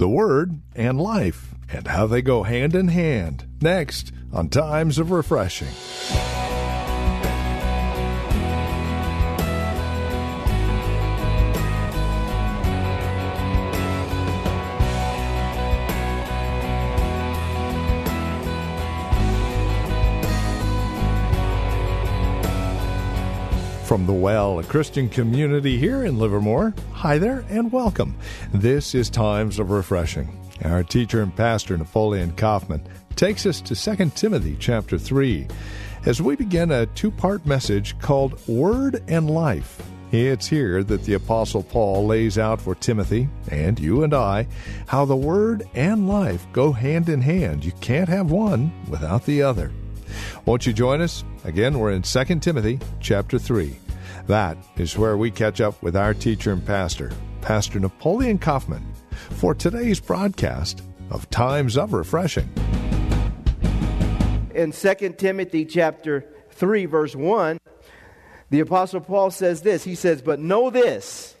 The Word and life, and how they go hand in hand. Next on Times of Refreshing. From the Well, a Christian community here in Livermore. Hi there and welcome. This is Times of Refreshing. Our teacher and pastor Napoleon Kaufman takes us to 2 Timothy chapter 3 as we begin a two-part message called Word and Life. It's here that the Apostle Paul lays out for Timothy and you and I how the Word and life go hand in hand. You can't have one without the other. Won't you join us? Again, we're in 2 Timothy chapter 3. That is where we catch up with our teacher and pastor, Pastor Napoleon Kaufman, for today's broadcast of Times of Refreshing. In 2 Timothy chapter 3 verse 1, the apostle Paul says this. He says, "But know this,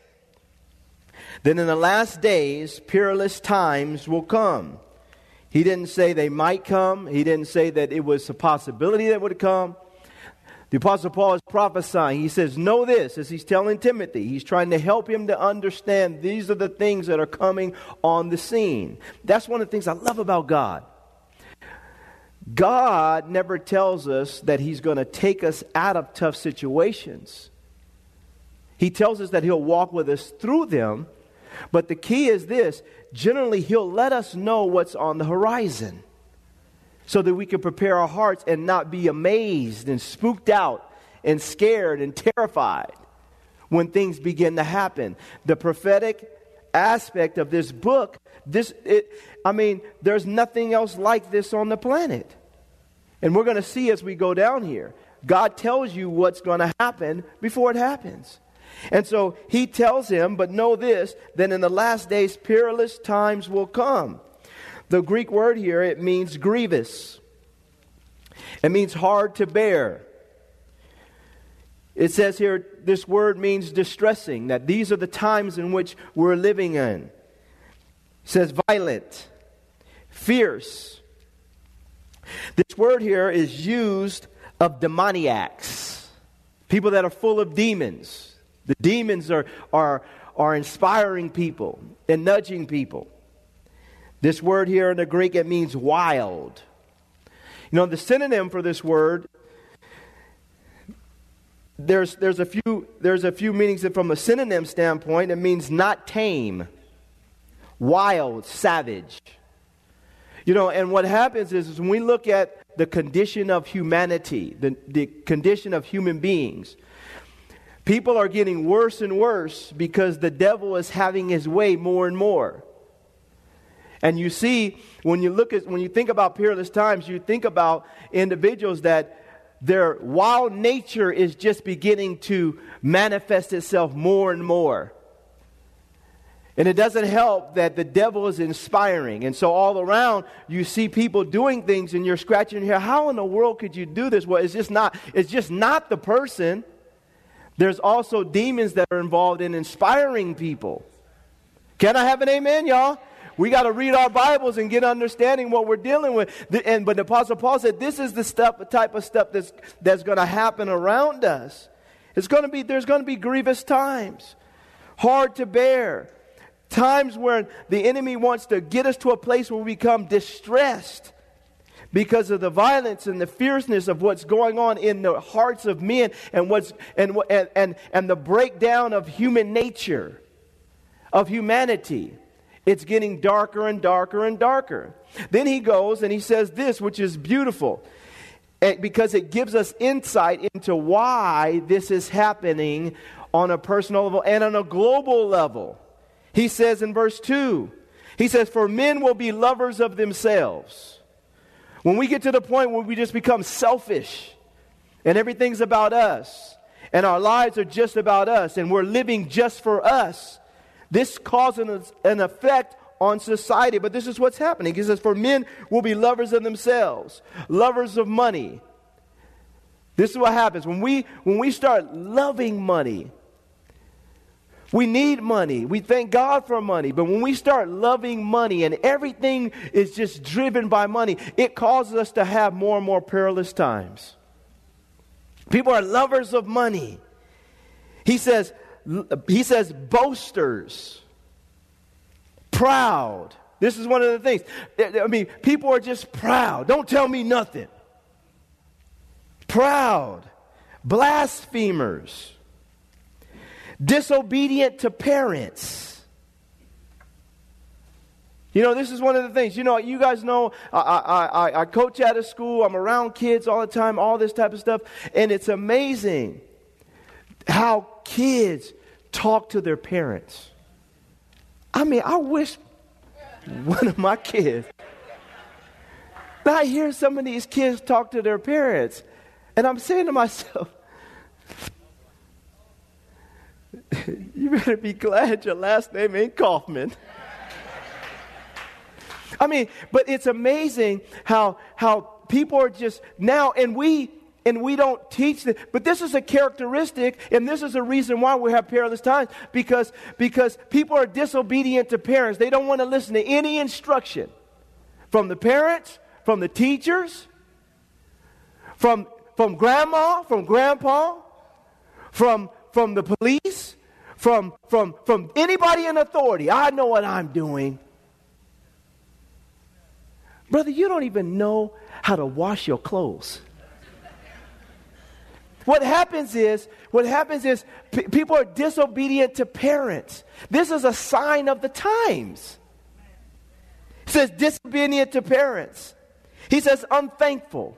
that in the last days peerless times will come." He didn't say they might come. He didn't say that it was a possibility that would come. The Apostle Paul is prophesying. He says, Know this, as he's telling Timothy. He's trying to help him to understand these are the things that are coming on the scene. That's one of the things I love about God. God never tells us that he's going to take us out of tough situations. He tells us that he'll walk with us through them. But the key is this generally, he'll let us know what's on the horizon so that we can prepare our hearts and not be amazed and spooked out and scared and terrified when things begin to happen. The prophetic aspect of this book, this it I mean, there's nothing else like this on the planet. And we're going to see as we go down here. God tells you what's going to happen before it happens. And so he tells him, but know this, that in the last days perilous times will come. The Greek word here, it means grievous. It means hard to bear. It says here, this word means distressing, that these are the times in which we're living in. It says violent, fierce. This word here is used of demoniacs, people that are full of demons. The demons are, are, are inspiring people and nudging people. This word here in the Greek, it means wild. You know, the synonym for this word, there's, there's, a, few, there's a few meanings that from a synonym standpoint, it means not tame, wild, savage. You know, and what happens is, is when we look at the condition of humanity, the, the condition of human beings, People are getting worse and worse because the devil is having his way more and more. And you see, when you look at when you think about peerless times, you think about individuals that their wild nature is just beginning to manifest itself more and more. And it doesn't help that the devil is inspiring. And so all around you see people doing things and you're scratching your head. How in the world could you do this? Well, it's just not, it's just not the person. There's also demons that are involved in inspiring people. Can I have an amen, y'all? We got to read our Bibles and get understanding what we're dealing with. And but the Apostle Paul said this is the step, type of stuff that's that's going to happen around us. It's going to be there's going to be grievous times, hard to bear, times where the enemy wants to get us to a place where we become distressed because of the violence and the fierceness of what's going on in the hearts of men and what's and and and, and the breakdown of human nature of humanity. It's getting darker and darker and darker. Then he goes and he says this which is beautiful eh, because it gives us insight into why this is happening on a personal level and on a global level. He says in verse 2 He says, For men will be lovers of themselves. When we get to the point where we just become selfish and everything's about us and our lives are just about us and we're living just for us, this causes an effect on society. But this is what's happening. He says, For men will be lovers of themselves, lovers of money. This is what happens when we when we start loving money. We need money. We thank God for money. But when we start loving money and everything is just driven by money, it causes us to have more and more perilous times. People are lovers of money. He says, he says boasters proud. This is one of the things. I mean, people are just proud. Don't tell me nothing. Proud, blasphemers, disobedient to parents. You know, this is one of the things. You know, you guys know I, I, I, coach at a school, I'm around kids all the time, all this type of stuff, and it's amazing how kids talk to their parents. I mean, I wish one of my kids. But I hear some of these kids talk to their parents, and I'm saying to myself, you better be glad your last name ain't Kaufman. I mean, but it's amazing how how people are just now, and we and we don't teach them. But this is a characteristic, and this is a reason why we have perilous times because, because people are disobedient to parents. They don't want to listen to any instruction from the parents, from the teachers, from, from grandma, from grandpa, from, from the police, from, from, from anybody in authority. I know what I'm doing. Brother, you don't even know how to wash your clothes. What happens is, what happens is p- people are disobedient to parents. This is a sign of the times. He says disobedient to parents. He says unthankful.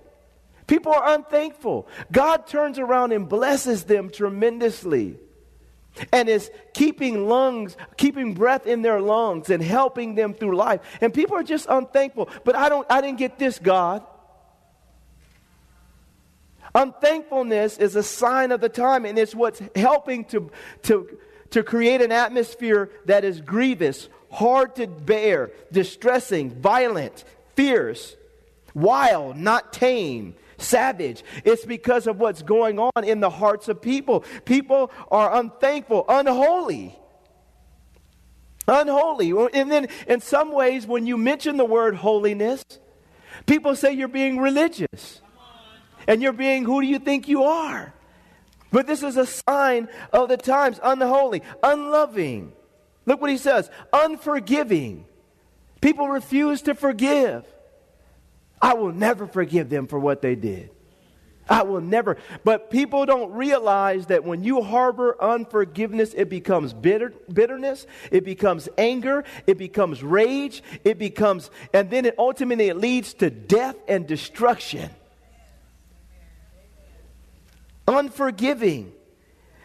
People are unthankful. God turns around and blesses them tremendously and is keeping lungs, keeping breath in their lungs and helping them through life. And people are just unthankful. But I don't I didn't get this, God. Unthankfulness is a sign of the time, and it's what's helping to, to, to create an atmosphere that is grievous, hard to bear, distressing, violent, fierce, wild, not tame, savage. It's because of what's going on in the hearts of people. People are unthankful, unholy. Unholy. And then, in some ways, when you mention the word holiness, people say you're being religious and you're being who do you think you are? But this is a sign of the times unholy, unloving. Look what he says unforgiving. People refuse to forgive. I will never forgive them for what they did. I will never. But people don't realize that when you harbor unforgiveness, it becomes bitter, bitterness, it becomes anger, it becomes rage, it becomes, and then it ultimately it leads to death and destruction unforgiving,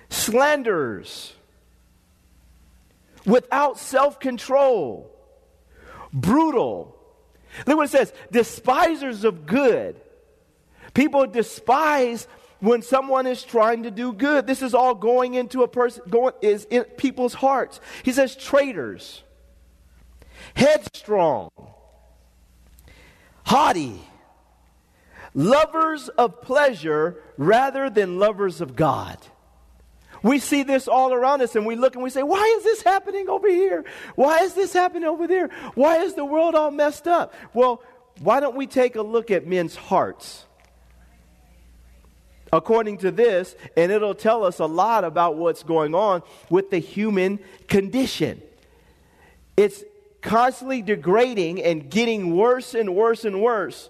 slanderers, without self control, brutal. Look what it says despisers of good. People despise when someone is trying to do good. This is all going into a person, going, is in people's hearts. He says traitors, headstrong, haughty lovers of pleasure rather than lovers of God. We see this all around us and we look and we say, Why is this happening over here? Why is this happening over there? Why is the world all messed up? Well, why don't we take a look at men's hearts? According to this, and it'll tell us a lot about what's going on with the human condition. It's constantly degrading and getting worse and worse and worse.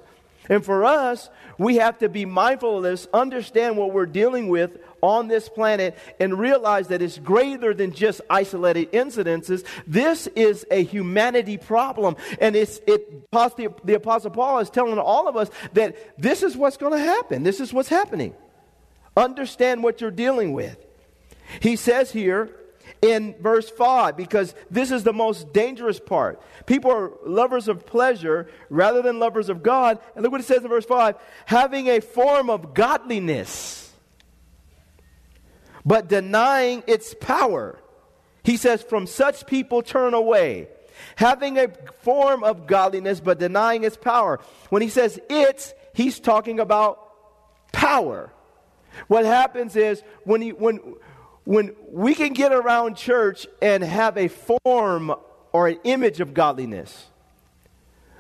And for us, we have to be mindful of this, understand what we're dealing with on this planet, and realize that it's greater than just isolated incidences. This is a humanity problem. And it's, it, the, the Apostle Paul is telling all of us that this is what's going to happen. This is what's happening. Understand what you're dealing with. He says here, in verse 5 because this is the most dangerous part. People are lovers of pleasure rather than lovers of God. And look what it says in verse 5 having a form of godliness, but denying its power. He says, From such people turn away. Having a form of godliness, but denying its power. When he says it's, he's talking about power. What happens is when, he, when, when we can get around church and have a form or an image of godliness,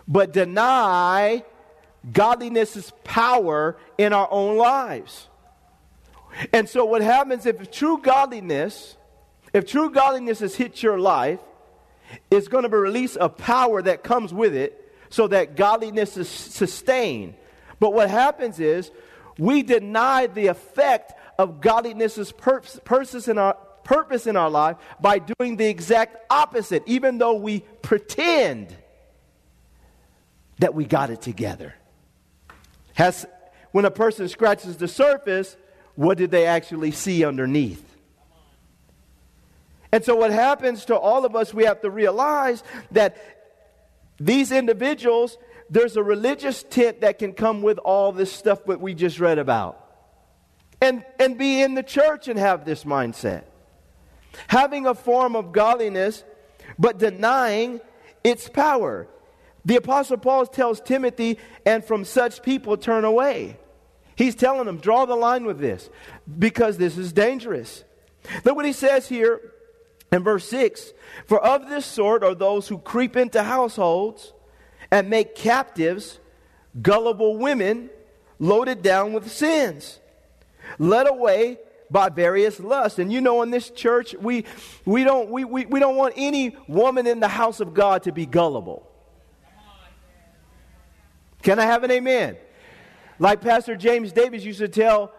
but deny godliness's power in our own lives. And so what happens if true godliness, if true godliness has hit your life, it's going to be release a power that comes with it so that godliness is sustained. But what happens is we deny the effect of godliness's purpose in our purpose in our life by doing the exact opposite, even though we pretend that we got it together. Has, when a person scratches the surface, what did they actually see underneath? And so, what happens to all of us, we have to realize that these individuals, there's a religious tint that can come with all this stuff that we just read about and, and be in the church and have this mindset. Having a form of godliness, but denying its power. The Apostle Paul tells Timothy, and from such people turn away. He's telling them, draw the line with this, because this is dangerous. Look what he says here in verse 6 For of this sort are those who creep into households and make captives gullible women loaded down with sins led away by various lusts. And you know, in this church, we, we, don't, we, we, we don't want any woman in the house of God to be gullible. Can I have an amen? Like Pastor James Davis used to tell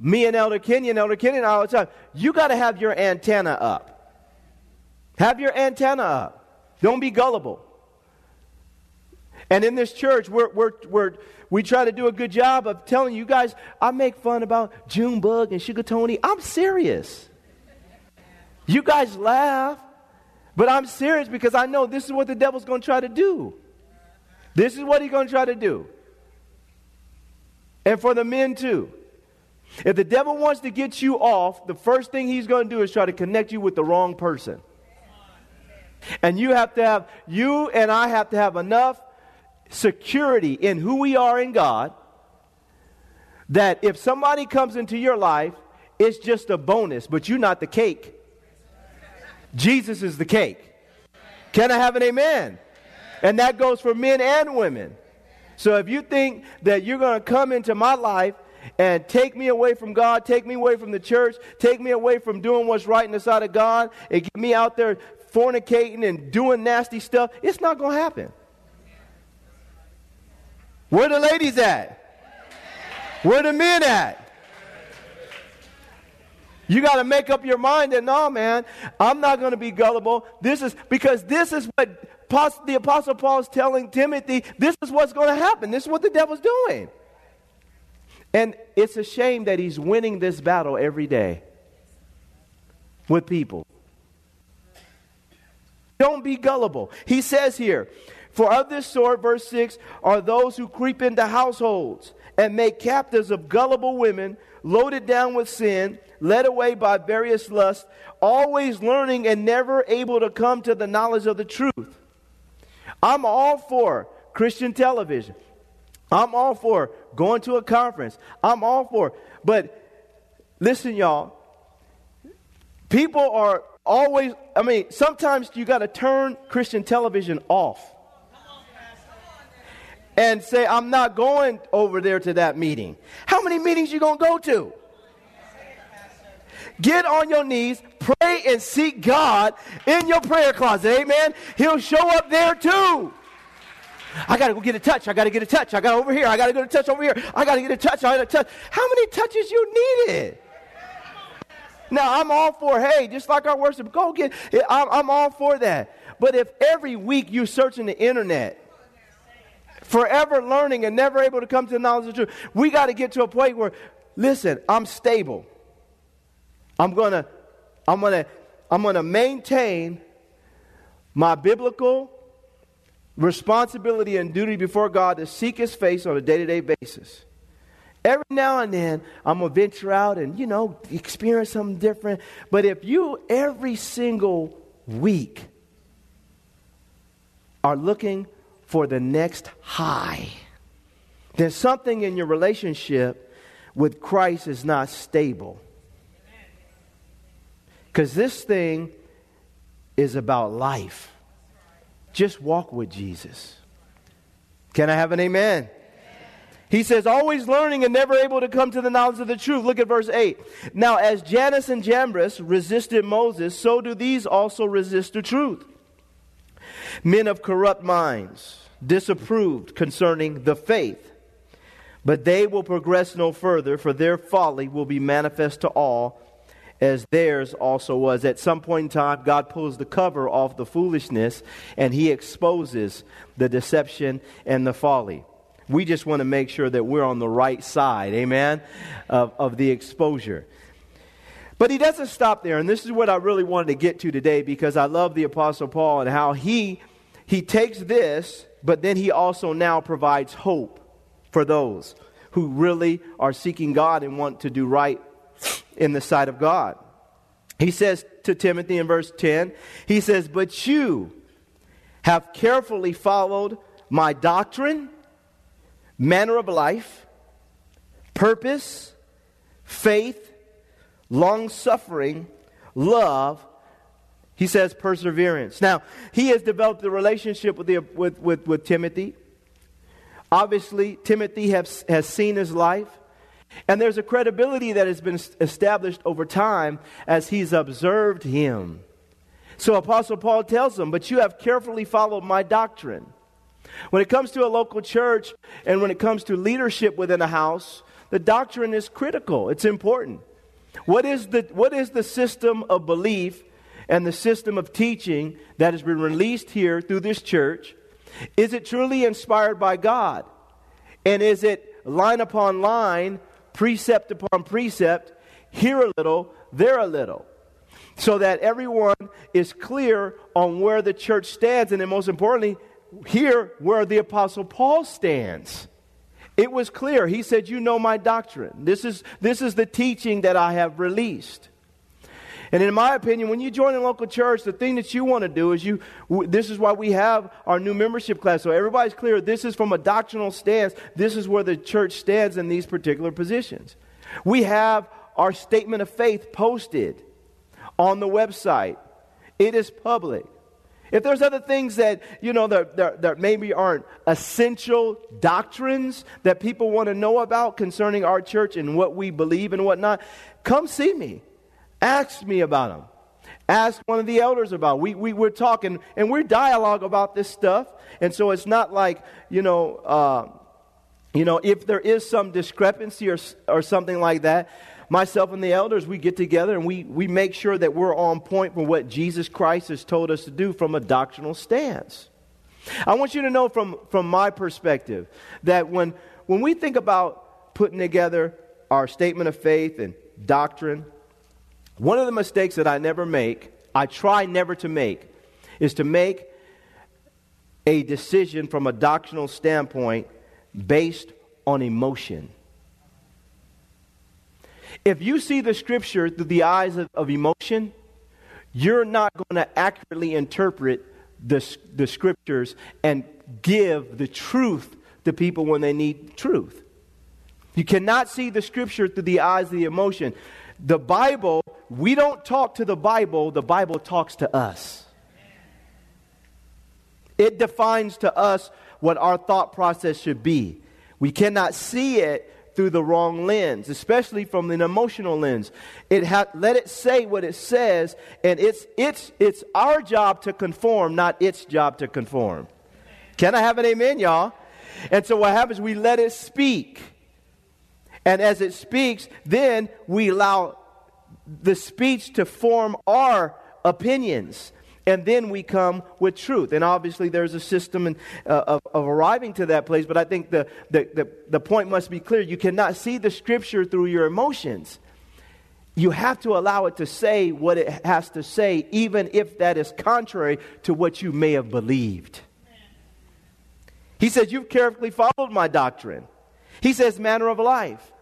me and Elder Kenyon, Elder Kenyon all the time, you got to have your antenna up. Have your antenna up. Don't be gullible. And in this church, we're, we're, we're, we try to do a good job of telling you guys, I make fun about Junebug and Sugar Tony. I'm serious. You guys laugh, but I'm serious because I know this is what the devil's going to try to do. This is what he's going to try to do. And for the men, too. If the devil wants to get you off, the first thing he's going to do is try to connect you with the wrong person. And you have to have, you and I have to have enough security in who we are in God that if somebody comes into your life, it's just a bonus, but you're not the cake. Jesus is the cake. Can I have an amen? And that goes for men and women. So if you think that you're going to come into my life and take me away from God, take me away from the church, take me away from doing what's right in the sight of God, and get me out there fornicating and doing nasty stuff, it's not going to happen. Where the ladies at? Where the men at? You got to make up your mind that no, man, I'm not going to be gullible. This is because this is what the Apostle Paul is telling Timothy. This is what's going to happen. This is what the devil's doing. And it's a shame that he's winning this battle every day with people. Don't be gullible. He says here, for of this sort, verse 6, are those who creep into households and make captives of gullible women, loaded down with sin, led away by various lusts, always learning and never able to come to the knowledge of the truth. I'm all for Christian television. I'm all for going to a conference. I'm all for, but listen, y'all. People are always, I mean, sometimes you got to turn Christian television off and say, I'm not going over there to that meeting. How many meetings you going to go to? Get on your knees, pray and seek God in your prayer closet. Amen. He'll show up there too. I got to go get a touch. I got to get a touch. I got over here. I got to get a touch over here. I got to get a touch. I got to touch. How many touches you needed? Now, I'm all for, hey, just like our worship, go get, I'm, I'm all for that. But if every week you're searching the internet forever learning and never able to come to the knowledge of the truth. We got to get to a point where, listen, I'm stable. I'm gonna, I'm gonna, I'm to maintain my biblical responsibility and duty before God to seek His face on a day to day basis. Every now and then, I'm going to venture out and, you know, experience something different. But if you every single week are looking for the next high, then something in your relationship with Christ is not stable. Because this thing is about life. Just walk with Jesus. Can I have an amen? He says, always learning and never able to come to the knowledge of the truth. Look at verse 8. Now, as Jannes and Jambres resisted Moses, so do these also resist the truth. Men of corrupt minds, disapproved concerning the faith. But they will progress no further, for their folly will be manifest to all, as theirs also was. At some point in time, God pulls the cover off the foolishness and he exposes the deception and the folly. We just want to make sure that we're on the right side, amen, of, of the exposure. But he doesn't stop there, and this is what I really wanted to get to today because I love the Apostle Paul and how he, he takes this, but then he also now provides hope for those who really are seeking God and want to do right in the sight of God. He says to Timothy in verse 10, he says, But you have carefully followed my doctrine, manner of life, purpose, faith, long suffering, love. He says perseverance. Now, he has developed a relationship with, the, with, with, with Timothy. Obviously, Timothy has, has seen his life. And there's a credibility that has been established over time as he's observed him. So Apostle Paul tells him, But you have carefully followed my doctrine. When it comes to a local church and when it comes to leadership within a house, the doctrine is critical. It's important. What is the, what is the system of belief and the system of teaching that has been released here through this church? Is it truly inspired by God? And is it line upon line precept upon precept, here a little, there a little, so that everyone is clear on where the church stands, and then most importantly, here where the Apostle Paul stands. It was clear. He said, You know my doctrine. This is, this is the teaching that I have released. And in my opinion, when you join a local church, the thing that you want to do is you, this is why we have our new membership class. So everybody's clear. This is from a doctrinal stance. This is where the church stands in these particular positions. We have our statement of faith posted on the website. It is public. If there's other things that, you know, that, that, that, maybe aren't essential doctrines that people want to know about concerning our church and what we believe and whatnot, come see me. Ask me about them. Ask one of the elders about. We, we, we're talking and we're dialogue about this stuff. And so it's not like, you know, uh, you know, if there is some discrepancy or, or something like that, myself and the elders, we get together and we, we make sure that we're on point for what Jesus Christ has told us to do from a doctrinal stance. I want you to know from, from my perspective that when, when we think about putting together our statement of faith and doctrine, one of the mistakes that I never make, I try never to make, is to make a decision from a doctrinal standpoint based on emotion. If you see the scripture through the eyes of, of emotion, you're not going to accurately interpret the, the scriptures and give the truth to people when they need truth. You cannot see the scripture through the eyes of the emotion. The Bible, we don't talk to the Bible, the Bible talks to us. It defines to us what our thought process should be. We cannot see it through the wrong lens, especially from an emotional lens. It ha- let it say what it says, and it's, it's, it's our job to conform, not its job to conform. Can I have an amen, y'all? And so what happens, we let it speak. And as it speaks, then we allow the speech to form our opinions. And then we come with truth. And obviously, there's a system in, uh, of, of, arriving to that place, but I think the, the, the, the point must be clear. You cannot see the scripture through your emotions. you have to allow it to say what it has to say, even if that is contrary to what you may have believed. He says, You've carefully followed my doctrine. He says, manner of life.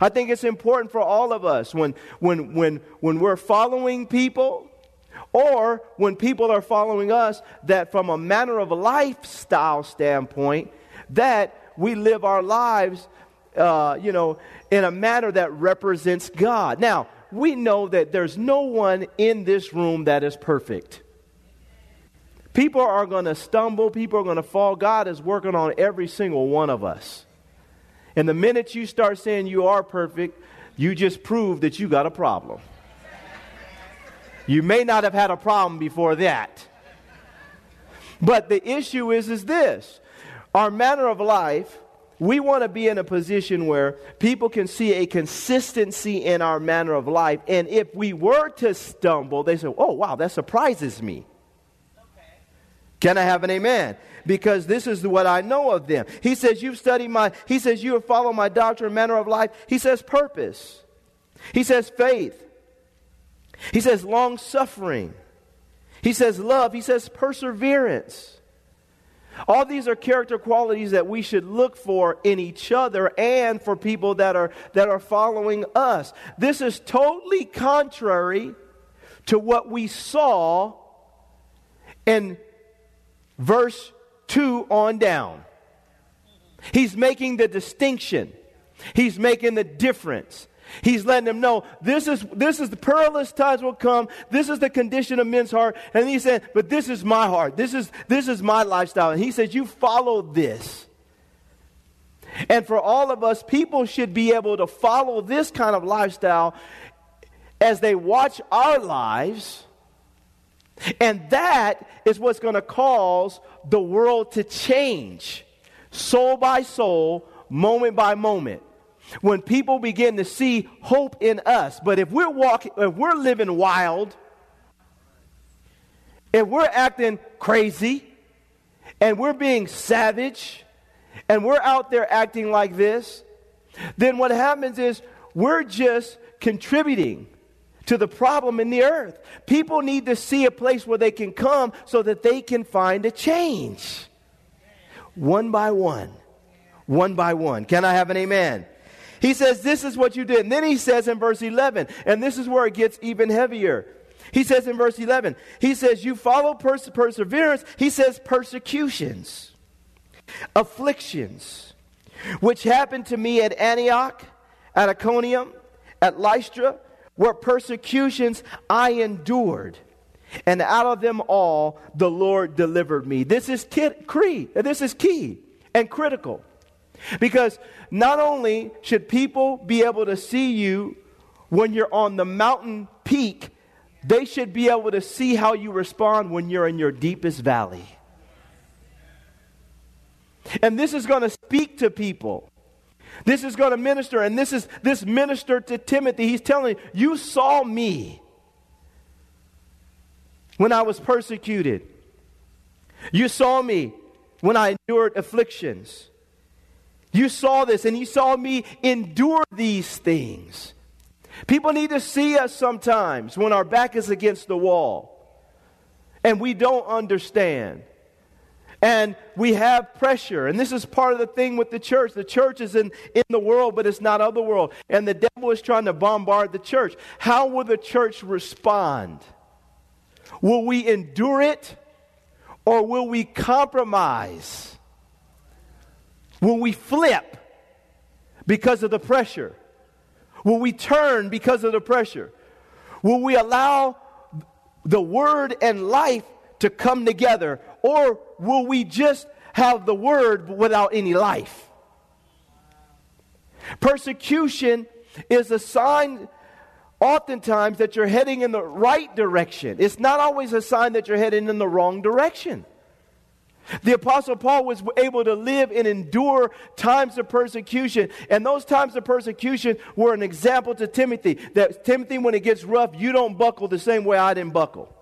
I think it's important for all of us when, when, when, when we're following people or when people are following us that from a manner of lifestyle standpoint, that we live our lives, uh, you know, in a manner that represents God. Now, we know that there's no one in this room that is perfect. People are going to stumble, people are going to fall. God is working on every single one of us. And the minute you start saying you are perfect, you just prove that you got a problem. You may not have had a problem before that. But the issue is is this. Our manner of life, we want to be in a position where people can see a consistency in our manner of life. And if we were to stumble, they say, "Oh, wow, that surprises me." Can I have an amen? Because this is what I know of them. He says, You've studied my, he says, You have followed my doctrine, manner of life. He says, purpose. He says, faith. He says, long suffering. He says, love. He says, perseverance. All these are character qualities that we should look for in each other and for people that are, that are following us. This is totally contrary to what we saw in verse 2 on down. He's making the distinction, he's making the difference. He's letting them know this is this is the perilous times will come. This is the condition of men's heart. And he said, but this is my heart. This is this is my lifestyle. And he says, you follow this. And for all of us, people should be able to follow this kind of lifestyle as they watch our lives and that is what's going to cause the world to change soul by soul, moment by moment. When people begin to see hope in us. But if we're walking, if we're living wild, if we're acting crazy, and we're being savage, and we're out there acting like this, then what happens is we're just contributing to the problem in the earth. People need to see a place where they can come so that they can find a change. One by one. One by one. Can I have an amen? He says, This is what you did. And then he says in verse 11, and this is where it gets even heavier. He says in verse 11, He says, You follow perse- perseverance. He says, persecutions, afflictions, which happened to me at Antioch, at Iconium, at Lystra, were persecutions I endured. And out of them all, the Lord delivered me. This is key, this is key and critical. Because not only should people be able to see you when you're on the mountain peak, they should be able to see how you respond when you're in your deepest valley. And this is going to speak to people. This is going to minister, and this is this minister to Timothy. He's telling you, you saw me when I was persecuted. You saw me when I endured afflictions. You saw this, and you saw me endure these things. People need to see us sometimes when our back is against the wall and we don't understand and we have pressure. And this is part of the thing with the church. The church is in, in the world, but it's not of the world. And the devil is trying to bombard the church. How will the church respond? Will we endure it or will we compromise? Will we flip because of the pressure? Will we turn because of the pressure? Will we allow the word and life to come together? Or will we just have the word without any life? Persecution is a sign oftentimes that you're heading in the right direction. It's not always a sign that you're heading in the wrong direction. The Apostle Paul was able to live and endure times of persecution. And those times of persecution were an example to Timothy that Timothy, when it gets rough, you don't buckle the same way I didn't buckle.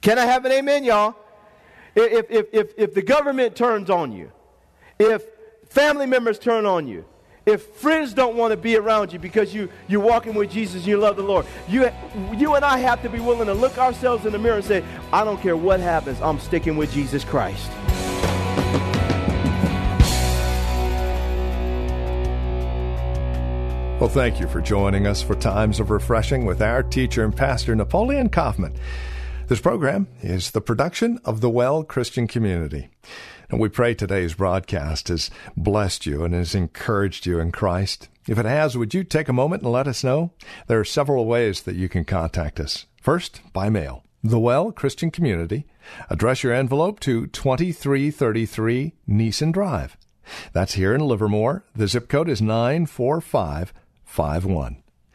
Can I have an amen, y'all? If, if, if, if the government turns on you, if family members turn on you, if friends don't want to be around you because you, you're walking with Jesus and you love the Lord, you, you and I have to be willing to look ourselves in the mirror and say, I don't care what happens, I'm sticking with Jesus Christ. Well, thank you for joining us for Times of Refreshing with our teacher and pastor, Napoleon Kaufman. This program is the production of the Well Christian Community. And we pray today's broadcast has blessed you and has encouraged you in Christ. If it has, would you take a moment and let us know? There are several ways that you can contact us. First, by mail. The Well Christian Community. Address your envelope to 2333 Nissen Drive. That's here in Livermore. The zip code is 945 51.